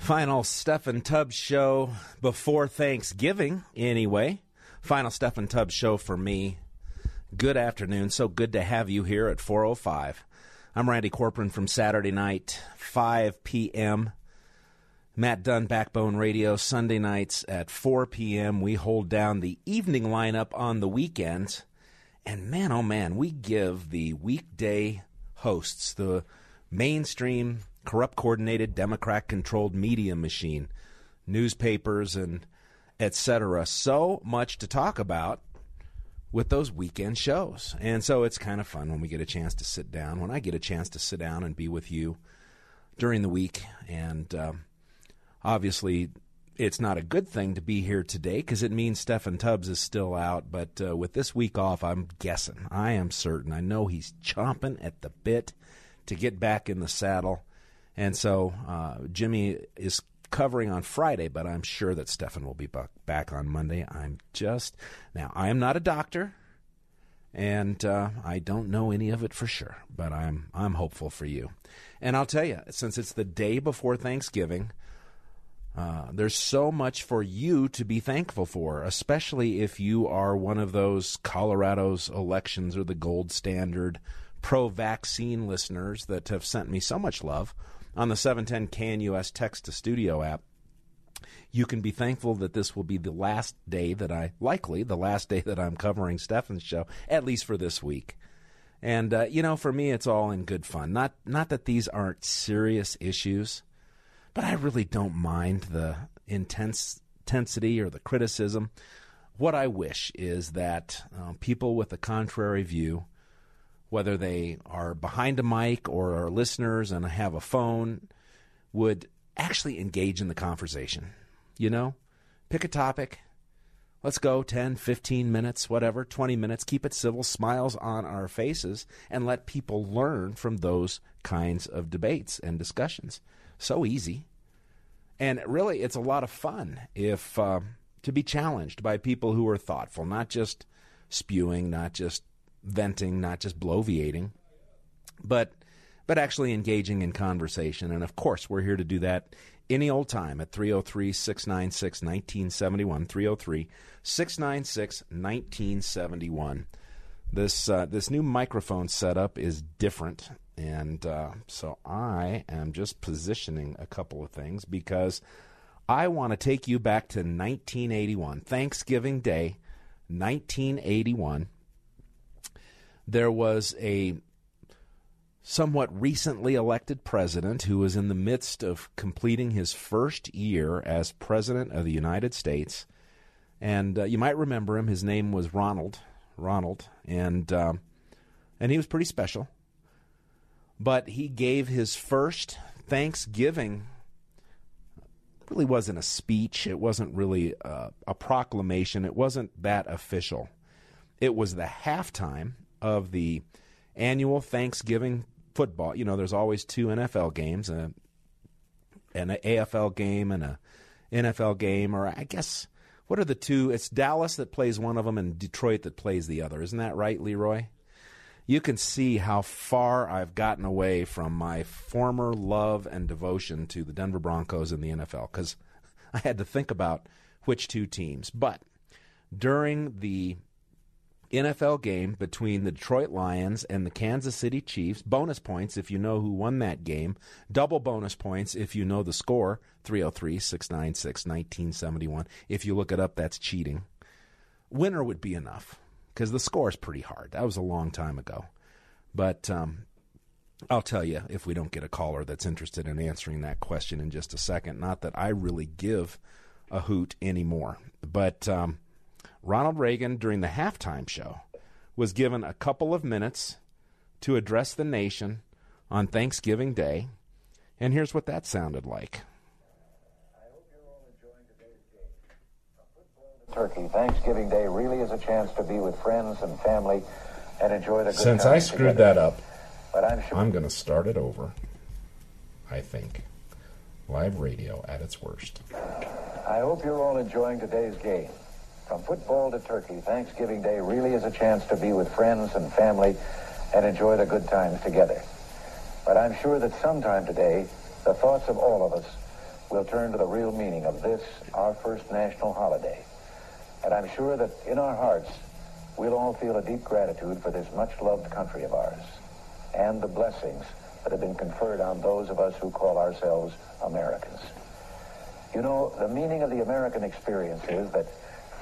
Final Steffan Tubbs show before Thanksgiving, anyway. Final Steffan Tubbs show for me. Good afternoon. So good to have you here at 405. I'm Randy Corporon from Saturday night, 5 p.m. Matt Dunn, Backbone Radio, Sunday nights at 4 p.m. We hold down the evening lineup on the weekends. And man, oh man, we give the weekday hosts, the mainstream corrupt coordinated democrat controlled media machine newspapers and etc so much to talk about with those weekend shows. And so it's kind of fun when we get a chance to sit down when i get a chance to sit down and be with you during the week. And um, obviously it's not a good thing to be here today because it means Steffan Tubbs is still out. But uh, with this week off, I'm guessing, I am certain, I know he's chomping at the bit to get back in the saddle. And so uh, Jimmy is covering on Friday, but I'm sure that Steffan will be back on Monday. I'm just now. I am not a doctor, and uh, I don't know any of it for sure, but I'm I'm hopeful for you. And I'll tell you, since it's the day before Thanksgiving, uh, there's so much for you to be thankful for, especially if you are one of those Colorado's elections or the gold standard pro-vaccine listeners that have sent me so much love on the 710 KNUS text to studio app. You can be thankful that this will be the last day that I, likely the last day that I'm covering Steffan's show, at least for this week. And uh, you know, for me, it's all in good fun. Not not that these aren't serious issues, but I really don't mind the intense intensity or the criticism. What I wish is that uh, people with a contrary view whether they are behind a mic or are listeners and have a phone, would actually engage in the conversation. You know, pick a topic. Let's go 10, 15 minutes, whatever, 20 minutes. Keep it civil, smiles on our faces, and let people learn from those kinds of debates and discussions. So easy. And really, it's a lot of fun if uh, to be challenged by people who are thoughtful, not just spewing, not just venting, not just bloviating, but but actually engaging in conversation. And of course, we're here to do that any old time at 303 696 1971. 303 696 1971. This, uh, this new microphone setup is different. And uh, so I am just positioning a couple of things because I want to take you back to 1981, Thanksgiving Day, 1981 there was a somewhat recently elected president who was in the midst of completing his first year as president of the United States. And uh, you might remember him. His name was Ronald. Ronald. And, uh, and he was pretty special. But he gave his first Thanksgiving really wasn't a speech. It wasn't really a, a proclamation. It wasn't that official. It was the halftime of the annual Thanksgiving football. You know, there's always two NFL games, a, an AFL game and a NFL game, or I guess what are the two? It's Dallas that plays one of them and Detroit that plays the other. Isn't that right, Leroy? You can see how far I've gotten away from my former love and devotion to the Denver Broncos and the NFL because I had to think about which two teams. But during the NFL game between the Detroit Lions and the Kansas City Chiefs. Bonus points if you know who won that game. Double bonus points if you know the score 303 696 1971. If you look it up, that's cheating. Winner would be enough because the score is pretty hard. That was a long time ago. But um, I'll tell you if we don't get a caller that's interested in answering that question in just a second. Not that I really give a hoot anymore. But. Um, Ronald Reagan, during the halftime show, was given a couple of minutes to address the nation on Thanksgiving Day. And here's what that sounded like. Turkey, Thanksgiving Day really is a chance to be with friends and family and enjoy the good Since I screwed together. that up, But I'm sure I'm going to start it over. I think. Live radio at its worst. I hope you're all enjoying today's game. From football to turkey, Thanksgiving Day really is a chance to be with friends and family and enjoy the good times together. But I'm sure that sometime today, the thoughts of all of us will turn to the real meaning of this, our first national holiday. And I'm sure that in our hearts, we'll all feel a deep gratitude for this much-loved country of ours and the blessings that have been conferred on those of us who call ourselves Americans. You know, the meaning of the American experience is that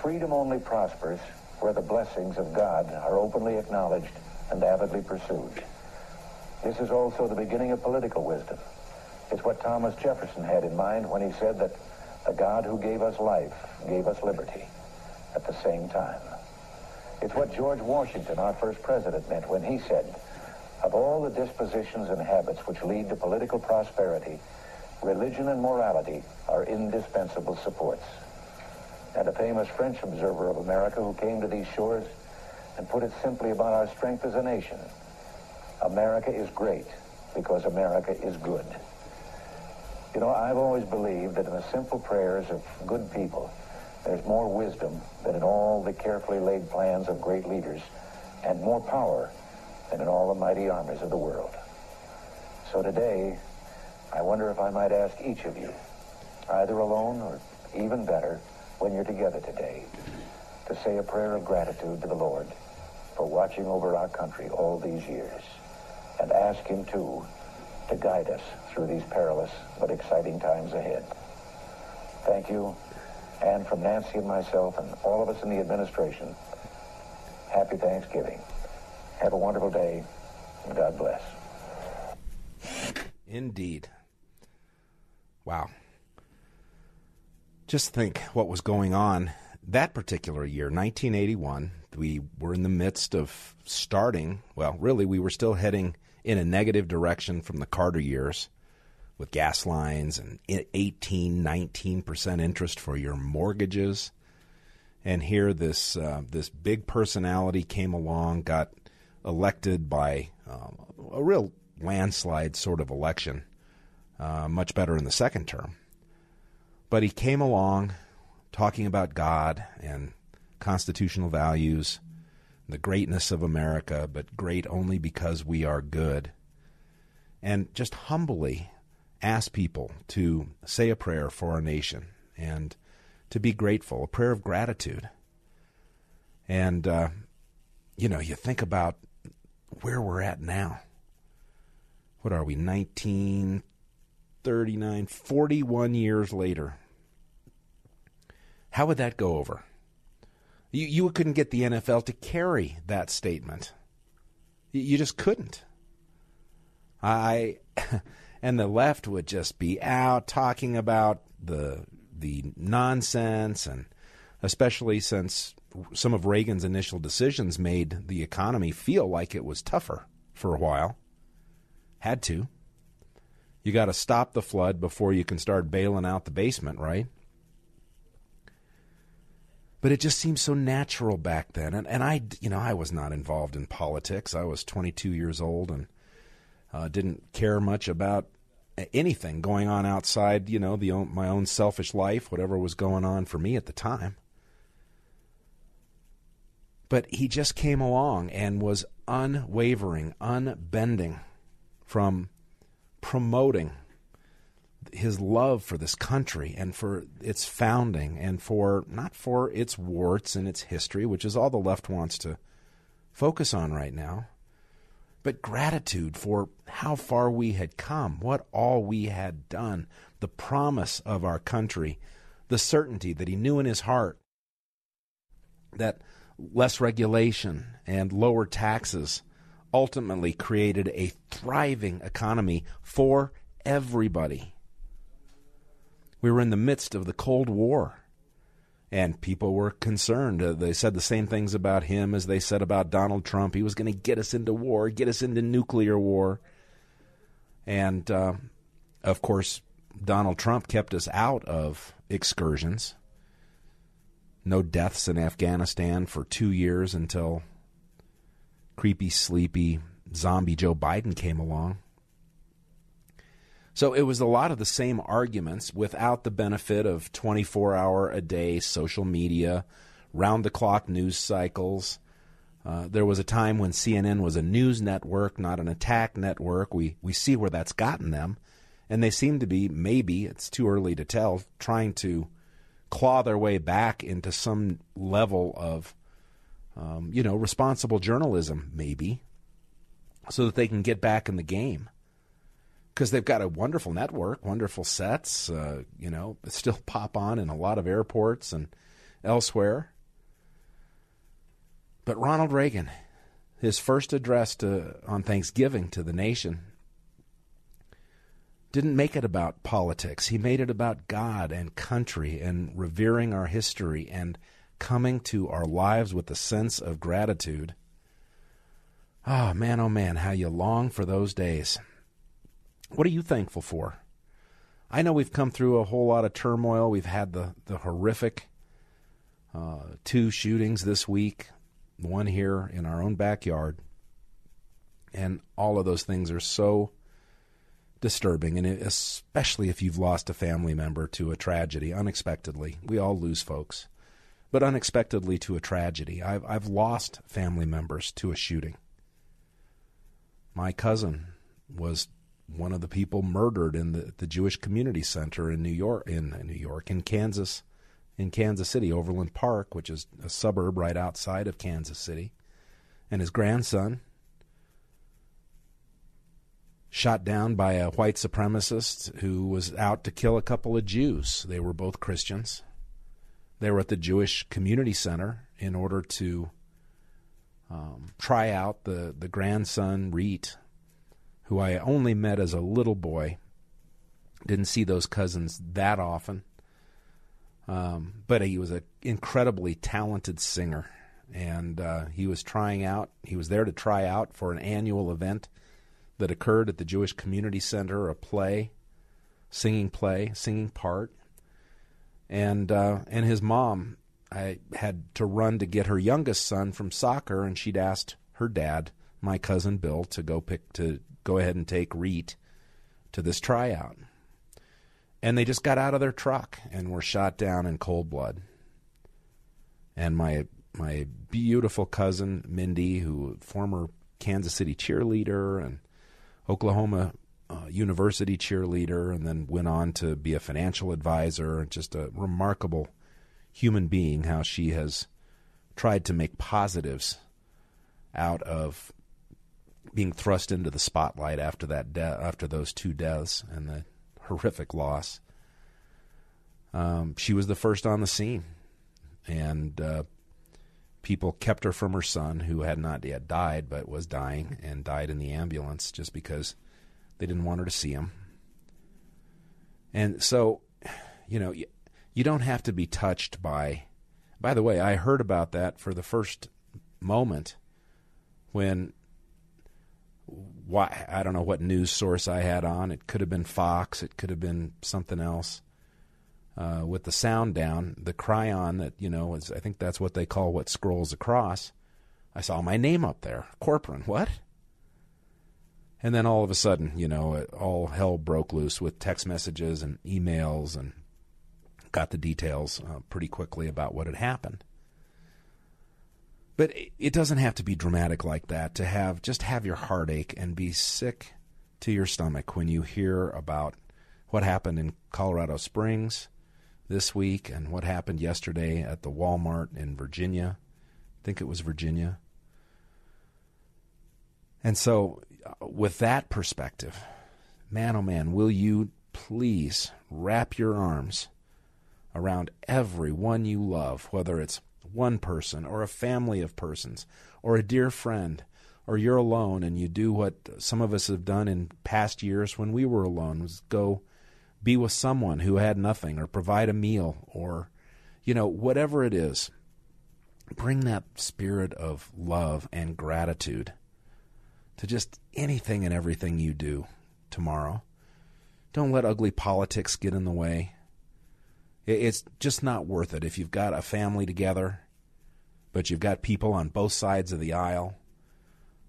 freedom only prospers where the blessings of God are openly acknowledged and avidly pursued. This is also the beginning of political wisdom. It's what Thomas Jefferson had in mind when he said that the God who gave us life gave us liberty at the same time. It's what George Washington, our first president, meant when he said, of all the dispositions and habits which lead to political prosperity, religion and morality are indispensable supports. And a famous French observer of America who came to these shores and put it simply about our strength as a nation. America is great because America is good. You know, I've always believed that in the simple prayers of good people, there's more wisdom than in all the carefully laid plans of great leaders, and more power than in all the mighty armies of the world. So today, I wonder if I might ask each of you, either alone or even better, when you're together today, to say a prayer of gratitude to the Lord for watching over our country all these years, and ask Him, too, to guide us through these perilous but exciting times ahead. Thank you. And from Nancy and myself and all of us in the administration, happy Thanksgiving. Have a wonderful day, and God bless. Indeed. Wow. Just think what was going on that particular year, 1981. We were in the midst of starting, well, really, we were still heading in a negative direction from the Carter years with gas lines and 18, 19% interest for your mortgages. And here, this uh, this big personality came along, got elected by um, a real landslide sort of election, uh, much better in the second term. But he came along talking about God and constitutional values, the greatness of America, but great only because we are good. And just humbly ask people to say a prayer for our nation and to be grateful, a prayer of gratitude. And, uh, you know, you think about where we're at now. What are we, 1939, 41 years later? How would that go over? You, you couldn't get the NFL to carry that statement. You just couldn't. I and the left would just be out talking about the the nonsense and especially since some of Reagan's initial decisions made the economy feel like it was tougher for a while. Had to. You got to stop the flood before you can start bailing out the basement, right? But it just seemed so natural back then. And, and I, you know, I was not involved in politics. I was 22 years old and uh, didn't care much about anything going on outside, you know, the my own selfish life, whatever was going on for me at the time. But he just came along and was unwavering, unbending from promoting his love for this country and for its founding and for not for its warts and its history, which is all the left wants to focus on right now, but gratitude for how far we had come, what all we had done, the promise of our country, the certainty that he knew in his heart that less regulation and lower taxes ultimately created a thriving economy for everybody. We were in the midst of the Cold War, and people were concerned. Uh, they said the same things about him as they said about Donald Trump. He was going to get us into war, get us into nuclear war. And uh, of course, Donald Trump kept us out of excursions. No deaths in Afghanistan for two years until creepy, sleepy zombie Joe Biden came along. So it was a lot of the same arguments without the benefit of 24 hour a day social media, round the clock news cycles. Uh, there was a time when CNN was a news network, not an attack network. We, we see where that's gotten them. And they seem to be, maybe, it's too early to tell, trying to claw their way back into some level of, um, you know, responsible journalism, maybe, so that they can get back in the game because they've got a wonderful network, wonderful sets. Uh, you know, still pop on in a lot of airports and elsewhere. But Ronald Reagan, his first address to, on Thanksgiving to the nation, didn't make it about politics. He made it about God and country and revering our history and coming to our lives with a sense of gratitude. Oh, man, oh, man, how you long for those days. What are you thankful for? I know we've come through a whole lot of turmoil. We've had the, the horrific uh, two shootings this week, one here in our own backyard. And all of those things are so disturbing, and especially if you've lost a family member to a tragedy unexpectedly. We all lose folks, but unexpectedly to a tragedy. I've, I've lost family members to a shooting. My cousin was one of the people murdered in the, the Jewish Community Center in New York, in New York, in Kansas, in Kansas City, Overland Park, which is a suburb right outside of Kansas City, and his grandson shot down by a white supremacist who was out to kill a couple of Jews. They were both Christians. They were at the Jewish Community Center in order to um, try out the, the grandson, Reat, who I only met as a little boy. Didn't see those cousins that often. Um, but he was an incredibly talented singer. And uh, he was trying out, he was there to try out for an annual event that occurred at the Jewish Community Center, a play, singing play, singing part. And, uh, and his mom, I had to run to get her youngest son from soccer, and she'd asked her dad, my cousin Bill, to go pick to go ahead and take Reat to this tryout. And they just got out of their truck and were shot down in cold blood. And my my beautiful cousin Mindy, who former Kansas City cheerleader and Oklahoma uh, University cheerleader, and then went on to be a financial advisor, just a remarkable human being. How she has tried to make positives out of being thrust into the spotlight after that de- after those two deaths and the horrific loss. Um, she was the first on the scene, and uh, people kept her from her son, who had not yet died but was dying and died in the ambulance just because they didn't want her to see him. And so, you know, you, you don't have to be touched by. By the way, I heard about that for the first moment when why I don't know what news source I had on. It could have been Fox. It could have been something else. Uh, with the sound down, the chyron that you know is I think that's what they call what scrolls across. I saw my name up there, Corporon. What? And then all of a sudden, you know, all hell broke loose with text messages and emails, and got the details uh, pretty quickly about what had happened. But it doesn't have to be dramatic like that to have just have your heartache and be sick to your stomach when you hear about what happened in Colorado Springs this week and what happened yesterday at the Walmart in Virginia. I think it was Virginia. And so, with that perspective, man, oh man, will you please wrap your arms around everyone you love, whether it's one person or a family of persons or a dear friend or you're alone and you do what some of us have done in past years when we were alone was go be with someone who had nothing or provide a meal or you know whatever it is. Bring that spirit of love and gratitude to just anything and everything you do tomorrow. Don't let ugly politics get in the way. It's just not worth it if you've got a family together, but you've got people on both sides of the aisle,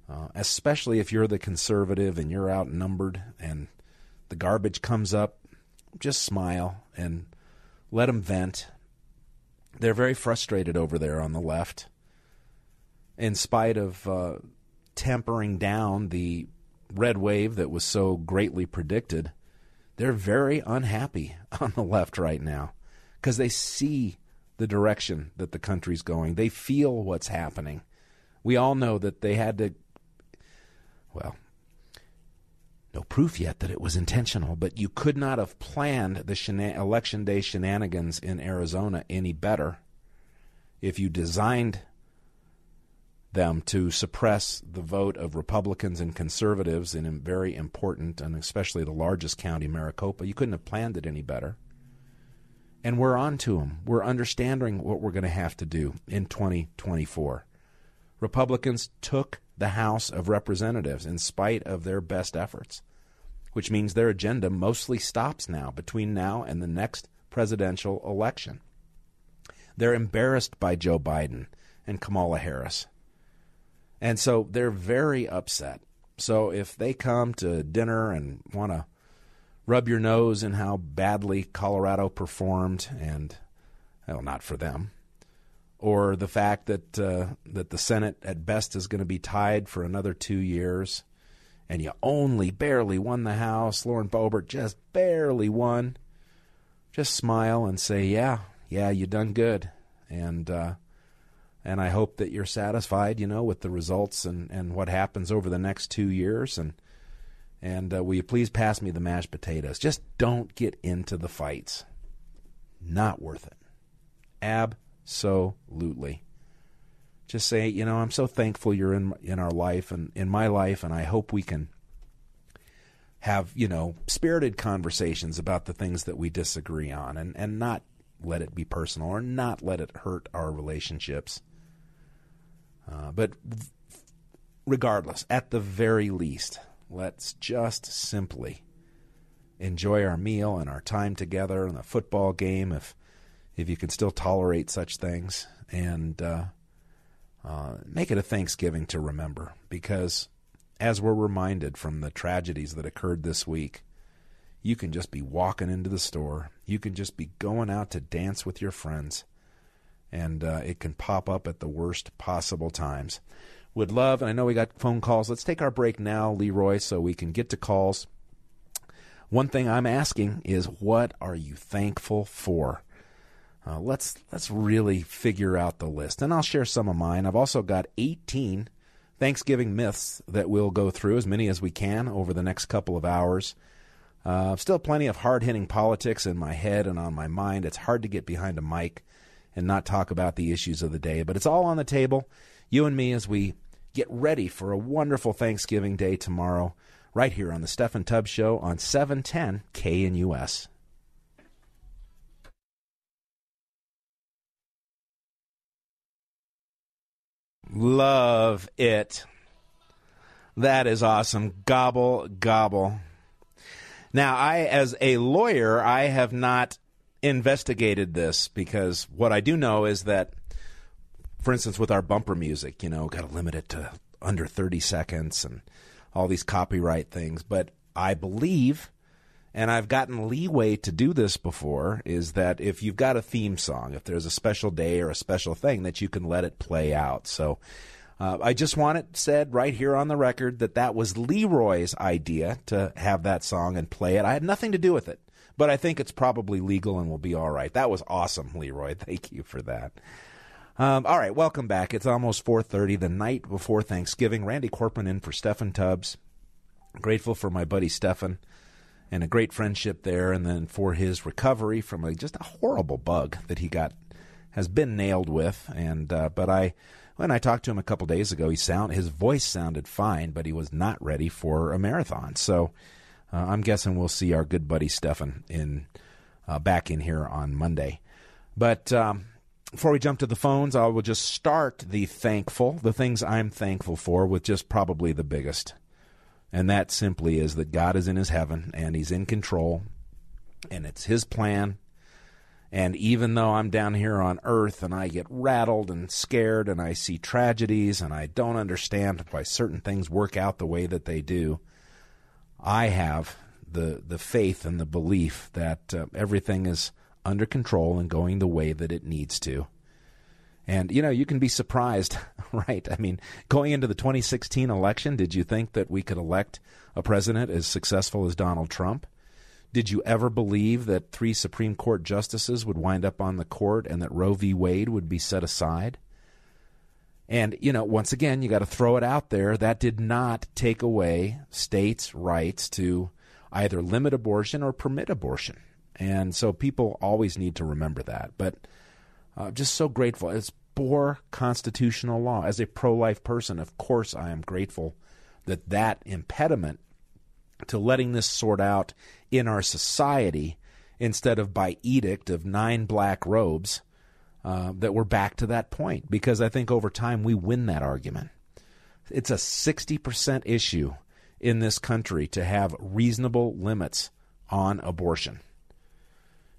uh, especially if you're the conservative and you're outnumbered and the garbage comes up, just smile and let them vent. They're very frustrated over there on the left. In spite of uh, tempering down the red wave that was so greatly predicted, they're very unhappy on the left right now because they see the direction that the country's going. They feel what's happening. We all know that they had to, well, no proof yet that it was intentional, but you could not have planned the election day shenanigans in Arizona any better if you designed them to suppress the vote of Republicans and conservatives in a very important and especially the largest county, Maricopa. You couldn't have planned it any better. And we're on to them. We're understanding what we're going to have to do in 2024. Republicans took the House of Representatives in spite of their best efforts, which means their agenda mostly stops now between now and the next presidential election. They're embarrassed by Joe Biden and Kamala Harris. And so they're very upset. So if they come to dinner and want to rub your nose in how badly Colorado performed, and well, not for them, or the fact that uh, that the Senate at best is going to be tied for another two years, and you only barely won the House. Lauren Boebert just barely won. Just smile and say, "Yeah, yeah, you done good," and uh, and I hope that you're satisfied, you know, with the results and, and what happens over the next two years. And and uh, will you please pass me the mashed potatoes? Just don't get into the fights. Not worth it. Absolutely. Just say, you know, I'm so thankful you're in in our life and in my life, and I hope we can have you know spirited conversations about the things that we disagree on, and and not let it be personal or not let it hurt our relationships. Uh, but regardless, at the very least, let's just simply enjoy our meal and our time together and the football game if if you can still tolerate such things. And uh, uh, make it a Thanksgiving to remember because as we're reminded from the tragedies that occurred this week, you can just be walking into the store, you can just be going out to dance with your friends, and uh, it can pop up at the worst possible times. Would love, and I know we got phone calls. Let's take our break now, Leroy, so we can get to calls. One thing I'm asking is, what are you thankful for? Uh, let's let's really figure out the list, and I'll share some of mine. I've also got 18 Thanksgiving myths that we'll go through, as many as we can over the next couple of hours. Uh, still plenty of hard hitting politics in my head and on my mind. It's hard to get behind a mic and not talk about the issues of the day. But it's all on the table, you and me, as we get ready for a wonderful Thanksgiving Day tomorrow, right here on the Steffan Tubbs Show on 710 KNUS. Love it. That is awesome. Gobble, gobble. Now, I, as a lawyer, I have not investigated this because what I do know is that, for instance, with our bumper music, you know, got to limit it to under 30 seconds and all these copyright things. But I believe, and I've gotten leeway to do this before, is that if you've got a theme song, if there's a special day or a special thing, that you can let it play out. So uh, I just want it said right here on the record that that was Leroy's idea to have that song and play it. I had nothing to do with it but I think it's probably legal and will be all right. That was awesome, Leroy. Thank you for that. Um, all right, welcome back. It's almost 4:30, the night before Thanksgiving. Randy Corporon in for Steffan Tubbs. Grateful for my buddy Steffan and a great friendship there, and then for his recovery from a, just a horrible bug that he got has been nailed with. And uh, but I when I talked to him a couple days ago, he sound his voice sounded fine, but he was not ready for a marathon. So uh, I'm guessing we'll see our good buddy Steffan in uh, back in here on Monday. But um, before we jump to the phones, I will just start the thankful, the things I'm thankful for, with just probably the biggest. And that simply is that God is in his heaven and he's in control and it's his plan. And even though I'm down here on earth and I get rattled and scared and I see tragedies and I don't understand why certain things work out the way that they do, I have the the faith and the belief that uh, everything is under control and going the way that it needs to. And you know, you can be surprised, right? I mean, going into the 2016 election, did you think that we could elect a president as successful as Donald Trump? Did you ever believe that three Supreme Court justices would wind up on the court and that Roe v. Wade would be set aside? And, you know, once again, you got to throw it out there. That did not take away states' rights to either limit abortion or permit abortion. And so people always need to remember that. But uh, just so grateful. It's bore constitutional law. As a pro life person, of course, I am grateful that that impediment to letting this sort out in our society instead of by edict of nine black robes uh, that we're back to that point because I think over time we win that argument. It's a 60% issue in this country to have reasonable limits on abortion.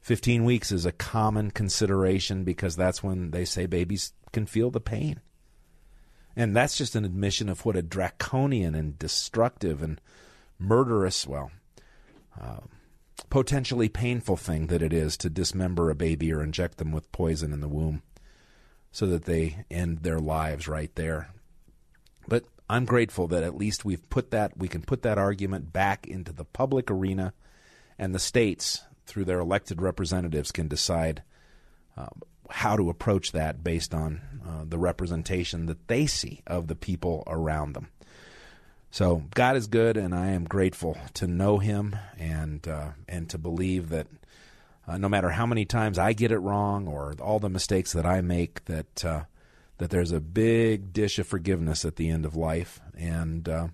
15 weeks is a common consideration because that's when they say babies can feel the pain. And that's just an admission of what a draconian and destructive and murderous, well, uh, potentially painful thing that it is to dismember a baby or inject them with poison in the womb so that they end their lives right there. But I'm grateful that at least we've put that we can put that argument back into the public arena and the states through their elected representatives can decide uh, how to approach that based on uh, the representation that they see of the people around them. So God is good, and I am grateful to know Him and uh, and to believe that uh, no matter how many times I get it wrong or all the mistakes that I make, that uh, that there's a big dish of forgiveness at the end of life, and uh,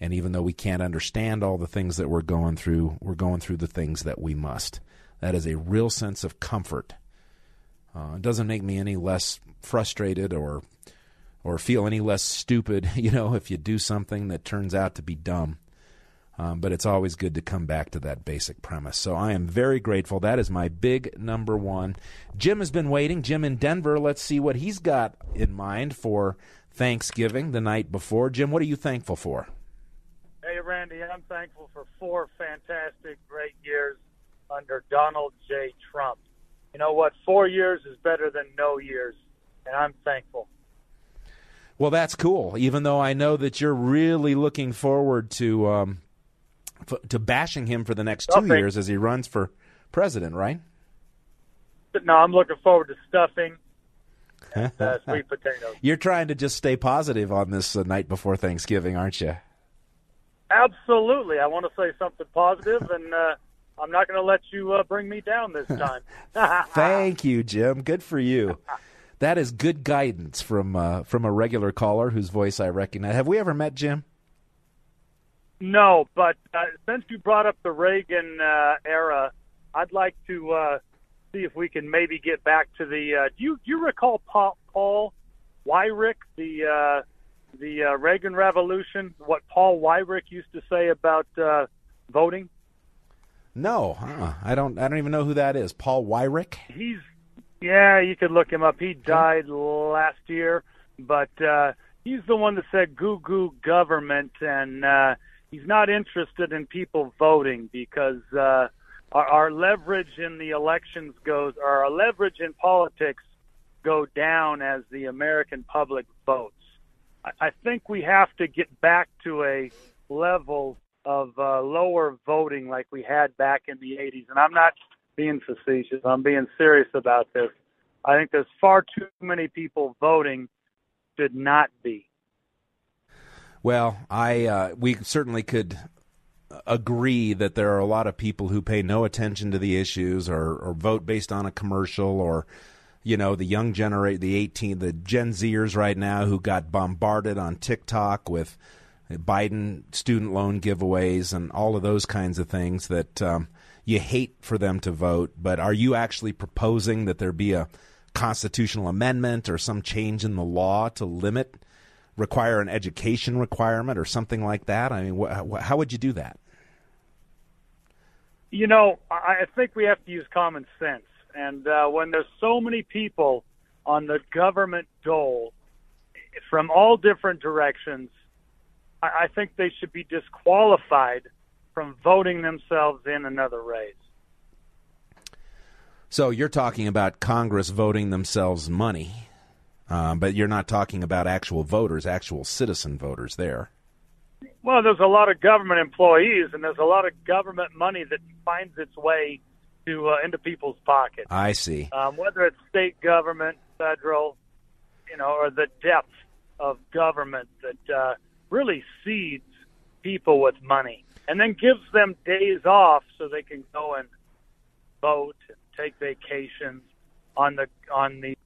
and even though we can't understand all the things that we're going through, we're going through the things that we must. That is a real sense of comfort. Uh, it doesn't make me any less frustrated or or feel any less stupid, you know, if you do something that turns out to be dumb. Um, but it's always good to come back to that basic premise. So I am very grateful. That is my big number one. Jim has been waiting. Jim in Denver. Let's see what he's got in mind for Thanksgiving the night before. Jim, what are you thankful for? Hey, Randy, I'm thankful for four fantastic, great years under Donald J. Trump. You know what? Four years is better than no years, and I'm thankful. Well, that's cool. Even though I know that you're really looking forward to um, f- to bashing him for the next two Okay. years as he runs for president, right? No, I'm looking forward to stuffing and uh, sweet potatoes. You're trying to just stay positive on this uh, night before Thanksgiving, aren't you? Absolutely. I want to say something positive, and uh, I'm not going to let you uh, bring me down this time. Thank you, Jim. Good for you. That is good guidance from uh, from a regular caller whose voice I recognize. Have we ever met Jim? No, but uh, since you brought up the Reagan uh, era, I'd like to uh, see if we can maybe get back to the. Uh, do you do you recall Paul, Paul Weyrich, the uh, the uh, Reagan Revolution? What Paul Weyrich used to say about uh, voting? No, uh-uh. I don't. I don't even know who that is. Paul Weyrich. He's yeah, you could look him up. He died last year, but uh, he's the one that said "goo goo government," and uh, he's not interested in people voting because uh, our, our leverage in the elections goes, or our leverage in politics go down as the American public votes. I, I think we have to get back to a level of uh, lower voting like we had back in the 80s, and I'm not being facetious. I'm being serious about this. I think there's far too many people voting should not be. Well, I uh, we certainly could agree that there are a lot of people who pay no attention to the issues or, or vote based on a commercial or you know the young generation the 18 the gen zers right now who got bombarded on tiktok with biden student loan giveaways and all of those kinds of things that um, you hate for them to vote but are you actually proposing that there be a constitutional amendment or some change in the law to limit require an education requirement or something like that? I mean, wh- how would you do that? You know, I think we have to use common sense. And uh, when there's so many people on the government dole from all different directions, I, I think they should be disqualified from voting themselves in another race. So you're talking about Congress voting themselves money, um, but you're not talking about actual voters, actual citizen voters there. Well, there's a lot of government employees, and there's a lot of government money that finds its way to uh, into people's pockets. I see. Um, whether it's state government, federal, you know, or the depth of government that uh, really seeds people with money, and then gives them days off so they can go and vote and take vacations on the on the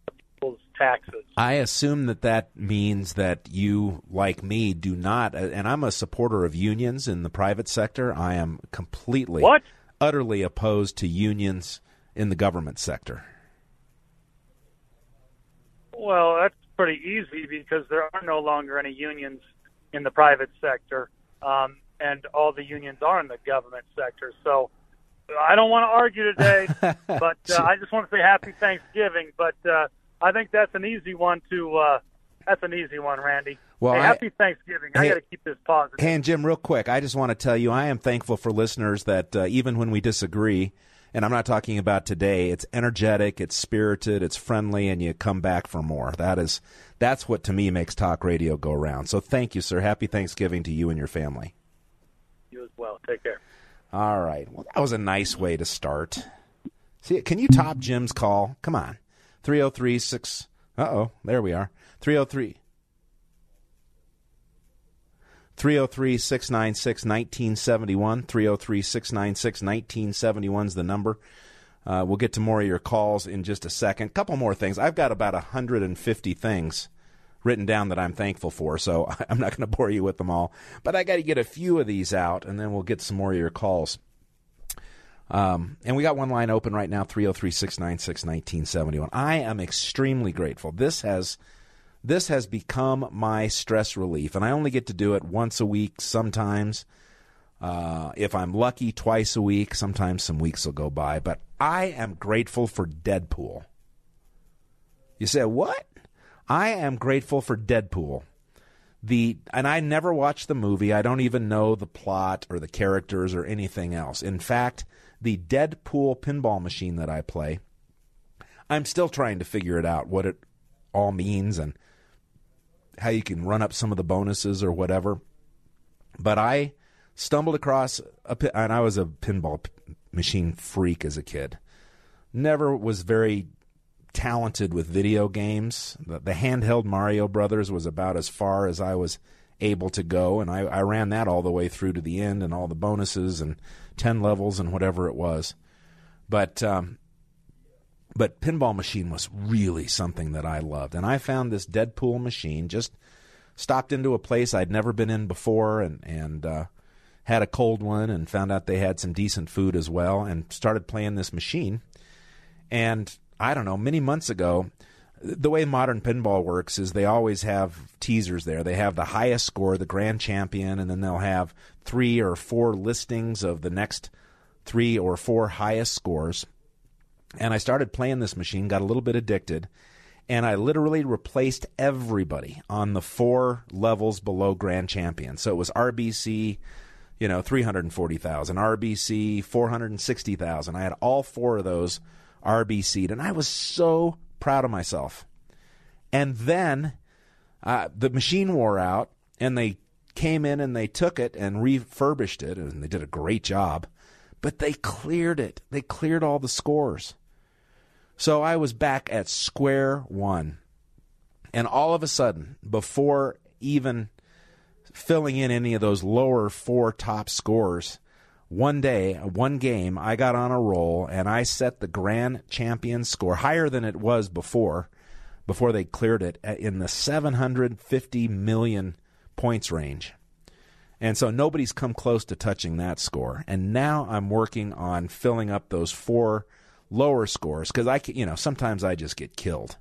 people's taxes. I assume that that means that you, like me, do not. And I'm a supporter of unions in the private sector. I am completely, what? utterly opposed to unions in the government sector. Well, that's pretty easy because there are no longer any unions in the private sector, um, and all the unions are in the government sector. So I don't want to argue today, but uh, I just want to say Happy Thanksgiving. But uh, I think that's an easy one to. Uh, that's an easy one, Randy. Well, hey, I- happy Thanksgiving. I Hey- got to keep this positive. Hey, and Jim, real quick, I just want to tell you I am thankful for listeners that uh, even when we disagree, and I'm not talking about today, it's energetic, it's spirited, it's friendly, and you come back for more. That is, that's what to me makes talk radio go round. So thank you, sir. Happy Thanksgiving to you and your family. Well. Take care. All right. Well, that was a nice way to start. See, can you top Jim's call? Come on. 303 6. Uh oh. There we are. 303. 303 696 1971. 303 696 1971 is the number. Uh, we'll get to more of your calls in just a second. couple more things. I've got about 150 things written down that I'm thankful for, so I'm not going to bore you with them all. But I got to get a few of these out, and then we'll get some more of your calls. Um, and we got one line open right now 303 696 1971. I am extremely grateful. This has. This has become my stress relief, and I only get to do it once a week sometimes. Uh, if I'm lucky, twice a week. Sometimes some weeks will go by. But I am grateful for Deadpool. You say, what? I am grateful for Deadpool. The and I never watched the movie. I don't even know the plot or the characters or anything else. In fact, the Deadpool pinball machine that I play, I'm still trying to figure it out what it all means and how you can run up some of the bonuses or whatever. But I stumbled across a and I was a pinball machine freak as a kid. Never was very talented with video games. The, the handheld Mario Brothers was about as far as I was able to go, and I, I ran that all the way through to the end and all the bonuses and ten levels and whatever it was. But um, but pinball machine was really something that I loved, and I found this Deadpool machine. Just stopped into a place I'd never been in before, and and uh, had a cold one, and found out they had some decent food as well, and started playing this machine. And I don't know, many months ago, the way modern pinball works is they always have teasers there. They have the highest score, the grand champion, and then they'll have three or four listings of the next three or four highest scores. And I started playing this machine, got a little bit addicted, and I literally replaced everybody on the four levels below grand champion. So it was RBC, you know, 340,000, RBC 460,000. I had all four of those RBC'd, and I was so proud of myself. And then uh, the machine wore out, and they came in and they took it and refurbished it, and they did a great job. But they cleared it. They cleared all the scores. So I was back at square one. And all of a sudden, before even filling in any of those lower four top scores, one day, one game, I got on a roll and I set the grand champion score higher than it was before, before they cleared it, in the 750 million points range. And so nobody's come close to touching that score. And now I'm working on filling up those four lower scores because I, you know, sometimes I just get killed.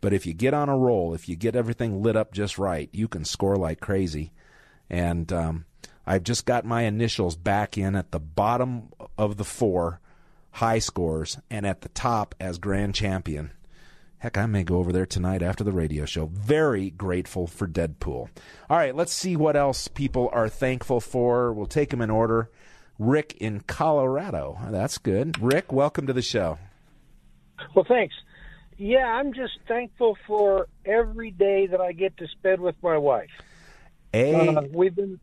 But if you get on a roll, if you get everything lit up just right, you can score like crazy. And um, I've just got my initials back in at the bottom of the four high scores and at the top as grand champion. Heck, I may go over there tonight after the radio show. Very grateful for Deadpool. All right, let's see what else people are thankful for. We'll take them in order. Rick in Colorado. That's good. Rick, welcome to the show. Well, thanks. Yeah, I'm just thankful for every day that I get to spend with my wife. A- Uh, we've been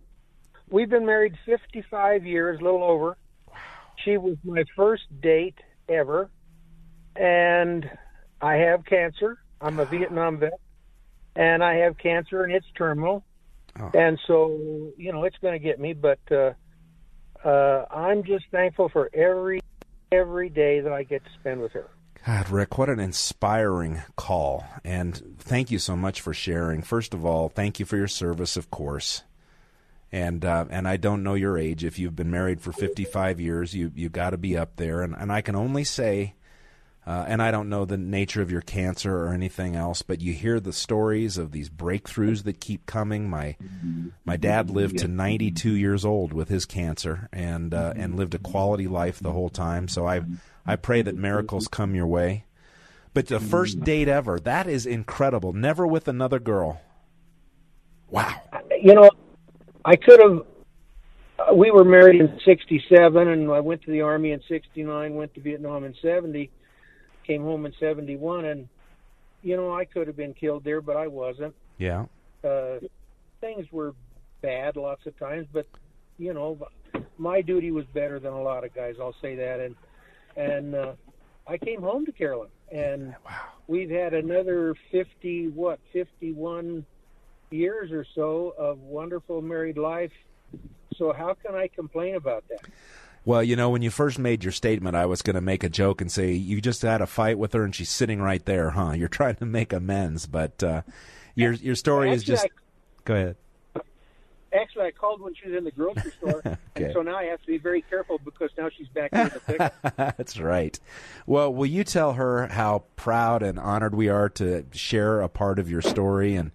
we've been married 55 years, a little over. She was my first date ever, and I have cancer. I'm a Vietnam vet, and I have cancer, and it's terminal. And so, you know, it's going to get me. But uh, uh, I'm just thankful for every every day that I get to spend with her. God, Rick, what an inspiring call. And thank you so much for sharing. First of all, thank you for your service, of course. And uh, and I don't know your age. If you've been married for 55 years, you you got to be up there. And and I can only say, uh, and I don't know the nature of your cancer or anything else, but you hear the stories of these breakthroughs that keep coming. My my dad lived to 92 years old with his cancer, and uh, and lived a quality life the whole time. So I I pray that miracles come your way. But the first date ever, that is incredible. Never with another girl. Wow. you know, I could have. uh, We were married in '67, and I went to the army in '69. Went to Vietnam in '70. Came home in '71, and you know, I could have been killed there, but I wasn't. Yeah. Uh, things were bad lots of times, but you know, my duty was better than a lot of guys. I'll say that, and and uh, I came home to Carolyn, and we've had another fifty what fifty one years or so of wonderful married life. So how can I complain about that? Well, you know, when you first made your statement, I was going to make a joke and say you just had a fight with her and she's sitting right there, huh? You're trying to make amends, but uh, your your story is Actually, just. Go ahead. Actually, I called when she was in the grocery store, Okay. and so now I have to be very careful because now she's back here in the picture. That's right. Well, will you tell her how proud and honored we are to share a part of your story? And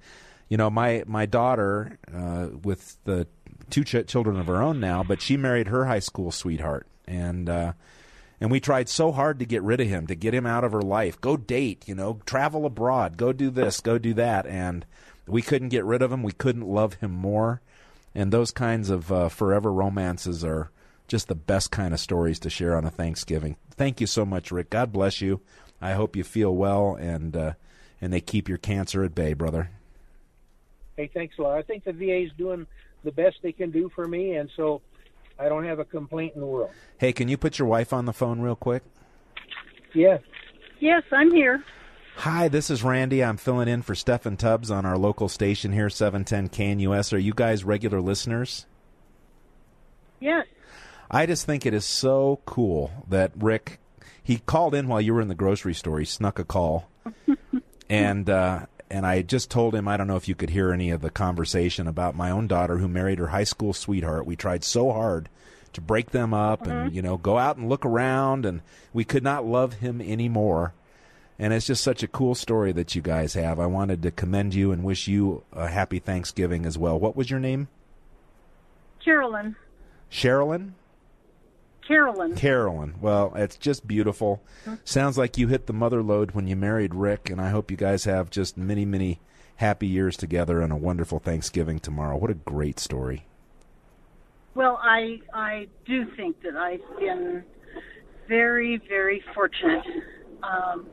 you know, my my daughter, uh, with the two ch- children of her own now, but she married her high school sweetheart, and uh, and we tried so hard to get rid of him, to get him out of her life. Go date, you know, travel abroad, go do this, go do that, and we couldn't get rid of him. We couldn't love him more. And those kinds of uh, forever romances are just the best kind of stories to share on a Thanksgiving. Thank you so much, Rick. God bless you. I hope you feel well and uh, and they keep your cancer at bay, brother. Hey, thanks a lot. I think the VA is doing the best they can do for me, and so I don't have a complaint in the world. Hey, can you put your wife on the phone real quick? Yeah. Yes, I'm here. Hi, this is Randy. I'm filling in for Steffan Tubbs on our local station here, 710 KNUS. Are you guys regular listeners? Yes. I just think it is so cool that Rick he called in while you were in the grocery store. He snuck a call, and uh, and I just told him I don't know if you could hear any of the conversation about my own daughter who married her high school sweetheart. We tried so hard to break them up and mm-hmm. you know go out and look around, and we could not love him anymore. And it's just such a cool story that you guys have. I wanted to commend you and wish you a happy Thanksgiving as well. What was your name? Carolyn. Sherilyn? Carolyn. Carolyn. Well, it's just beautiful. Sounds like you hit the mother lode when you married Rick, and I hope you guys have just many, many happy years together and a wonderful Thanksgiving tomorrow. What a great story. Well, I I do think that I've been very very fortunate. Um,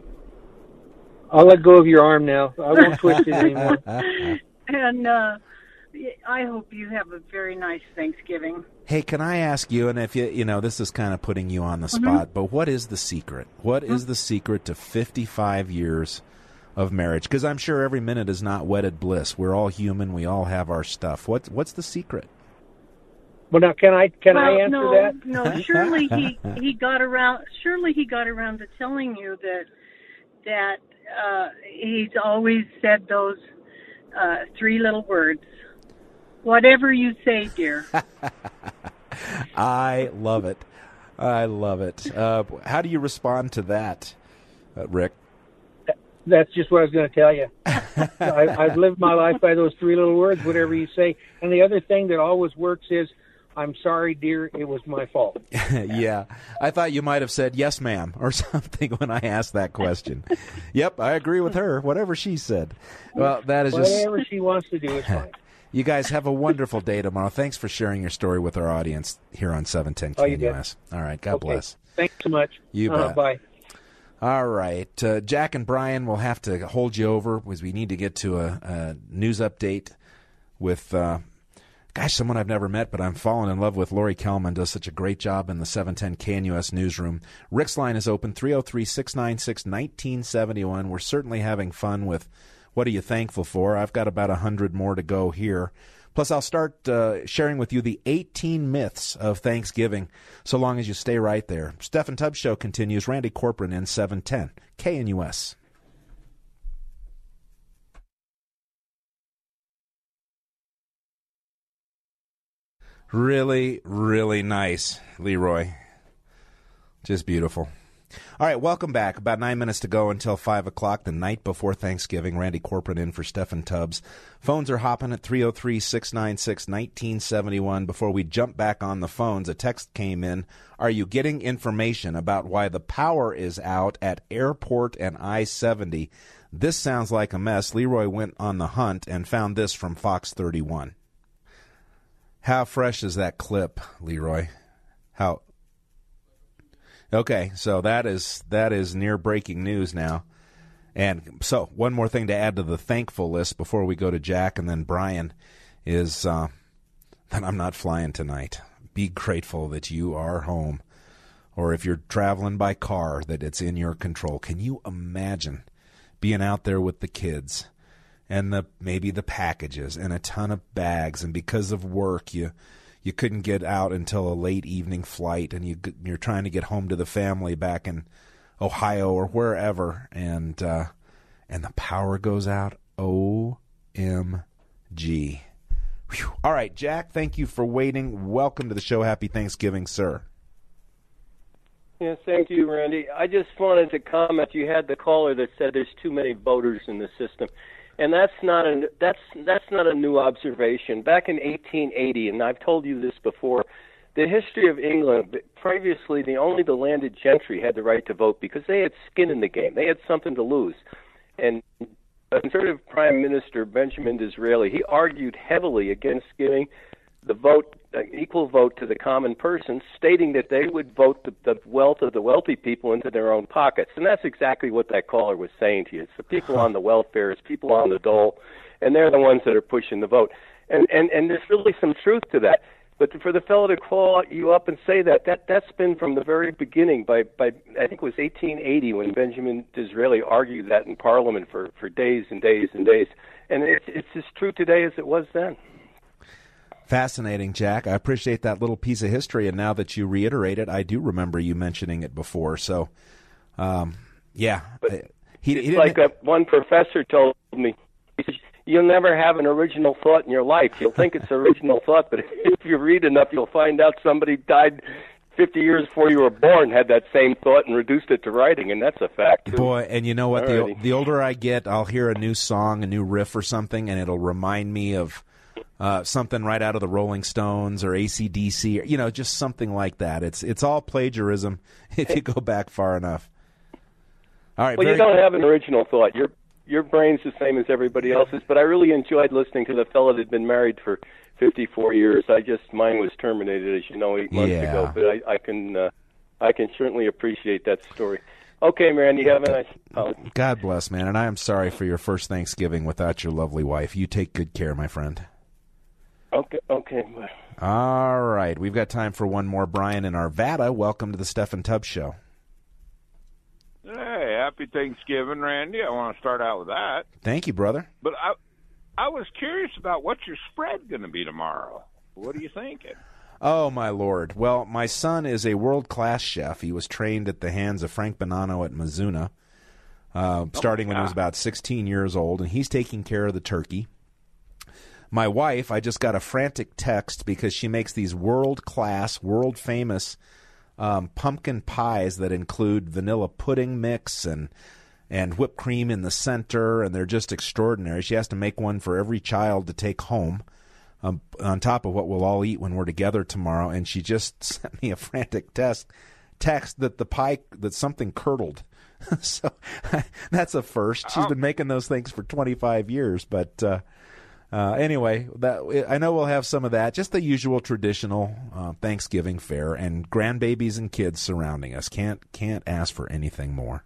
I'll let go of your arm now. I won't twist it anymore. and uh, I hope you have a very nice Thanksgiving. Hey, can I ask you, and if you, you know, this is kind of putting you on the spot, but what is the secret? What is the secret to 55 years of marriage? Because I'm sure every minute is not wedded bliss. We're all human. We all have our stuff. What's what's the secret? Well, now can I can well, I answer no, that? no. Surely he he got around. Surely he got around to telling you that that uh, he's always said those uh, three little words. Whatever you say, dear. I love it. I love it. Uh, how do you respond to that, uh, Rick? That's just what I was going to tell you. I, I've lived my life by those three little words, whatever you say. And the other thing that always works is, I'm sorry, dear, it was my fault. yeah. I thought you might have said yes, ma'am, or something when I asked that question. yep, I agree with her, whatever she said. Well, that is just. Whatever she wants to do is fine. You guys have a wonderful day tomorrow. Thanks for sharing your story with our audience here on 710 Oh. KNUS. All right, God Okay. bless. Thanks so much. You Uh, bet. bye. All right. Uh, Jack and Brian will have to hold you over because we need to get to a, a news update with, uh, gosh, someone I've never met, but I'm falling in love with. Lori Kelman does such a great job in the 710 KNUS newsroom. Rick's line is open 303 696 1971. We're certainly having fun with what are you thankful for? I've got about a 100 more to go here. Plus, I'll start uh, sharing with you the 18 myths of Thanksgiving, so long as you stay right there. Steffan Tubbs Show continues. Randy Corporon in 710 KNUS. Really, really nice, Leroy. Just beautiful. All right, welcome back. About nine minutes to go until five o'clock, the night before Thanksgiving. Randy Corporon in for Steffan Tubbs. Phones are hopping at 303 696 1971. Before we jump back on the phones, a text came in. Are you getting information about why the power is out at Airport and I 70? This sounds like a mess. Leroy went on the hunt and found this from Fox 31. How fresh is that clip, Leroy? How Okay, so that is that is near breaking news now. And so, one more thing to add to the thankful list before we go to Jack and then Brian is uh, that I'm not flying tonight. Be grateful that you are home, or if you're traveling by car, that it's in your control. Can you imagine being out there with the kids and the maybe the packages and a ton of bags, and because of work, you you couldn't get out until a late evening flight, and you you're trying to get home to the family back in Ohio or wherever, and uh, and the power goes out. O M G. All right, Jack. Thank you for waiting. Welcome to the show. Happy Thanksgiving, sir. Yes, thank you, Randy. I just wanted to comment. You had the caller that said there's too many voters in the system, and that's not a that's that's not a new observation. Back in 1880, and I've told you this before, the history of England. Previously, the only the landed gentry had the right to vote because they had skin in the game. They had something to lose, and conservative Prime Minister Benjamin Disraeli he argued heavily against giving the vote an equal vote to the common person, stating that they would vote the, the wealth of the wealthy people into their own pockets, and that's exactly what that caller was saying to you. It's the people on the welfare, it's people on the dole, and they're the ones that are pushing the vote. And and and there's really some truth to that. But for the fellow to call you up and say that, that that's been from the very beginning. By by, I think it was 1880 when Benjamin Disraeli argued that in Parliament for for days and days and days. And it's it's as true today as it was then. Fascinating, Jack. I appreciate that little piece of history, and now that you reiterate it, I do remember you mentioning it before. So, um, yeah, he, it's he like a, one professor told me. He said, "You'll never have an original thought in your life. You'll think it's original thought, but if you read enough, you'll find out somebody died 50 years before you were born had that same thought and reduced it to writing, and that's a fact too. Boy, and you know what? The, the older I get, I'll hear a new song, a new riff or something, and it'll remind me of uh, something right out of the Rolling Stones or ACDC, or, you know, just something like that. It's it's all plagiarism if you go back far enough. All right, well, very you don't have an original thought. Your your brain's the same as everybody else's. But I really enjoyed listening to the fellow that had been married for 54 years. I just mine was terminated, as you know, eight months Yeah. ago. But I, I can uh, I can certainly appreciate that story. Okay, man, you have a nice. God bless, man, and I am sorry for your first Thanksgiving without your lovely wife. You take good care, my friend. Okay, okay. All right, we've got time for one more. Brian in Arvada, welcome to the Steffan Tubbs Show. Hey, happy Thanksgiving, Randy. I want to start out with that. Thank you, brother. But I I was curious about what your spread going to be tomorrow. What are you thinking? Oh, my lord. Well, my son is a world class chef. He was trained at the hands of Frank Bonanno at Mizuna, uh, starting when he was about 16 years old, and he's taking care of the turkey. My wife, I just got a frantic text because she makes these world class, world famous um, pumpkin pies that include vanilla pudding mix and and whipped cream in the center, and they're just extraordinary. She has to make one for every child to take home. Um, on top of what we'll all eat when we're together tomorrow, and she just sent me a frantic text text that the pie that something curdled. so that's a first. She's been making those things for 25 years, but uh, uh, anyway, that I know we'll have some of that. Just the usual traditional uh, Thanksgiving fare, and grandbabies and kids surrounding us. Can't can't ask for anything more.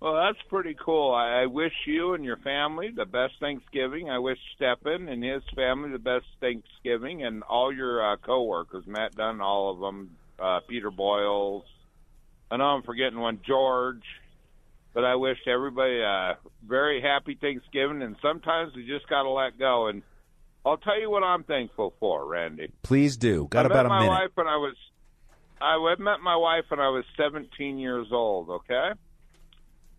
Well, that's pretty cool. I, I wish you and your family the best Thanksgiving. I wish Steffan and his family the best Thanksgiving, and all your uh, coworkers, Matt Dunn, all of them, uh, Peter Boyles. I know I'm forgetting one, George. But I wish everybody a very happy Thanksgiving, and sometimes we just got to let go. And I'll tell you what I'm thankful for, Randy. Please do. Got I about met a my minute. wife when I was I met my wife when I was 17 years old. Okay,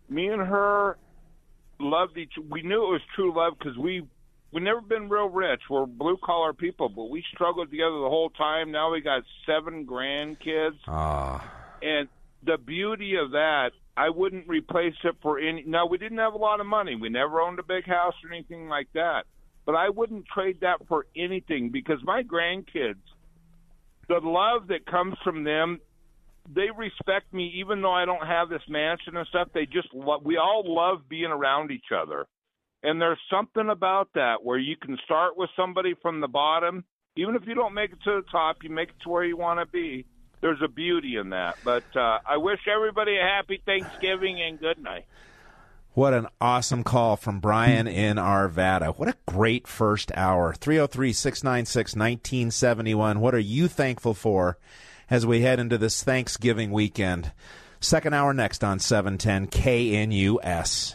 me and her loved each. We knew it was true love because we we never been real rich. We're blue collar people, but we struggled together the whole time. Now we got seven grandkids, Ah, and the beauty of that, I wouldn't replace it for any. Now we didn't have a lot of money. We never owned a big house or anything like that. But I wouldn't trade that for anything because my grandkids, the love that comes from them, they respect me even though I don't have this mansion and stuff. They just love. We all love being around each other, and there's something about that where you can start with somebody from the bottom. Even if you don't make it to the top, you make it to where you want to be. There's a beauty in that. But uh, I wish everybody a happy Thanksgiving and good night. What an awesome call from Brian in Arvada. What a great first hour. 303 696 1971. What are you thankful for as we head into this Thanksgiving weekend? Second hour next on 710 KNUS.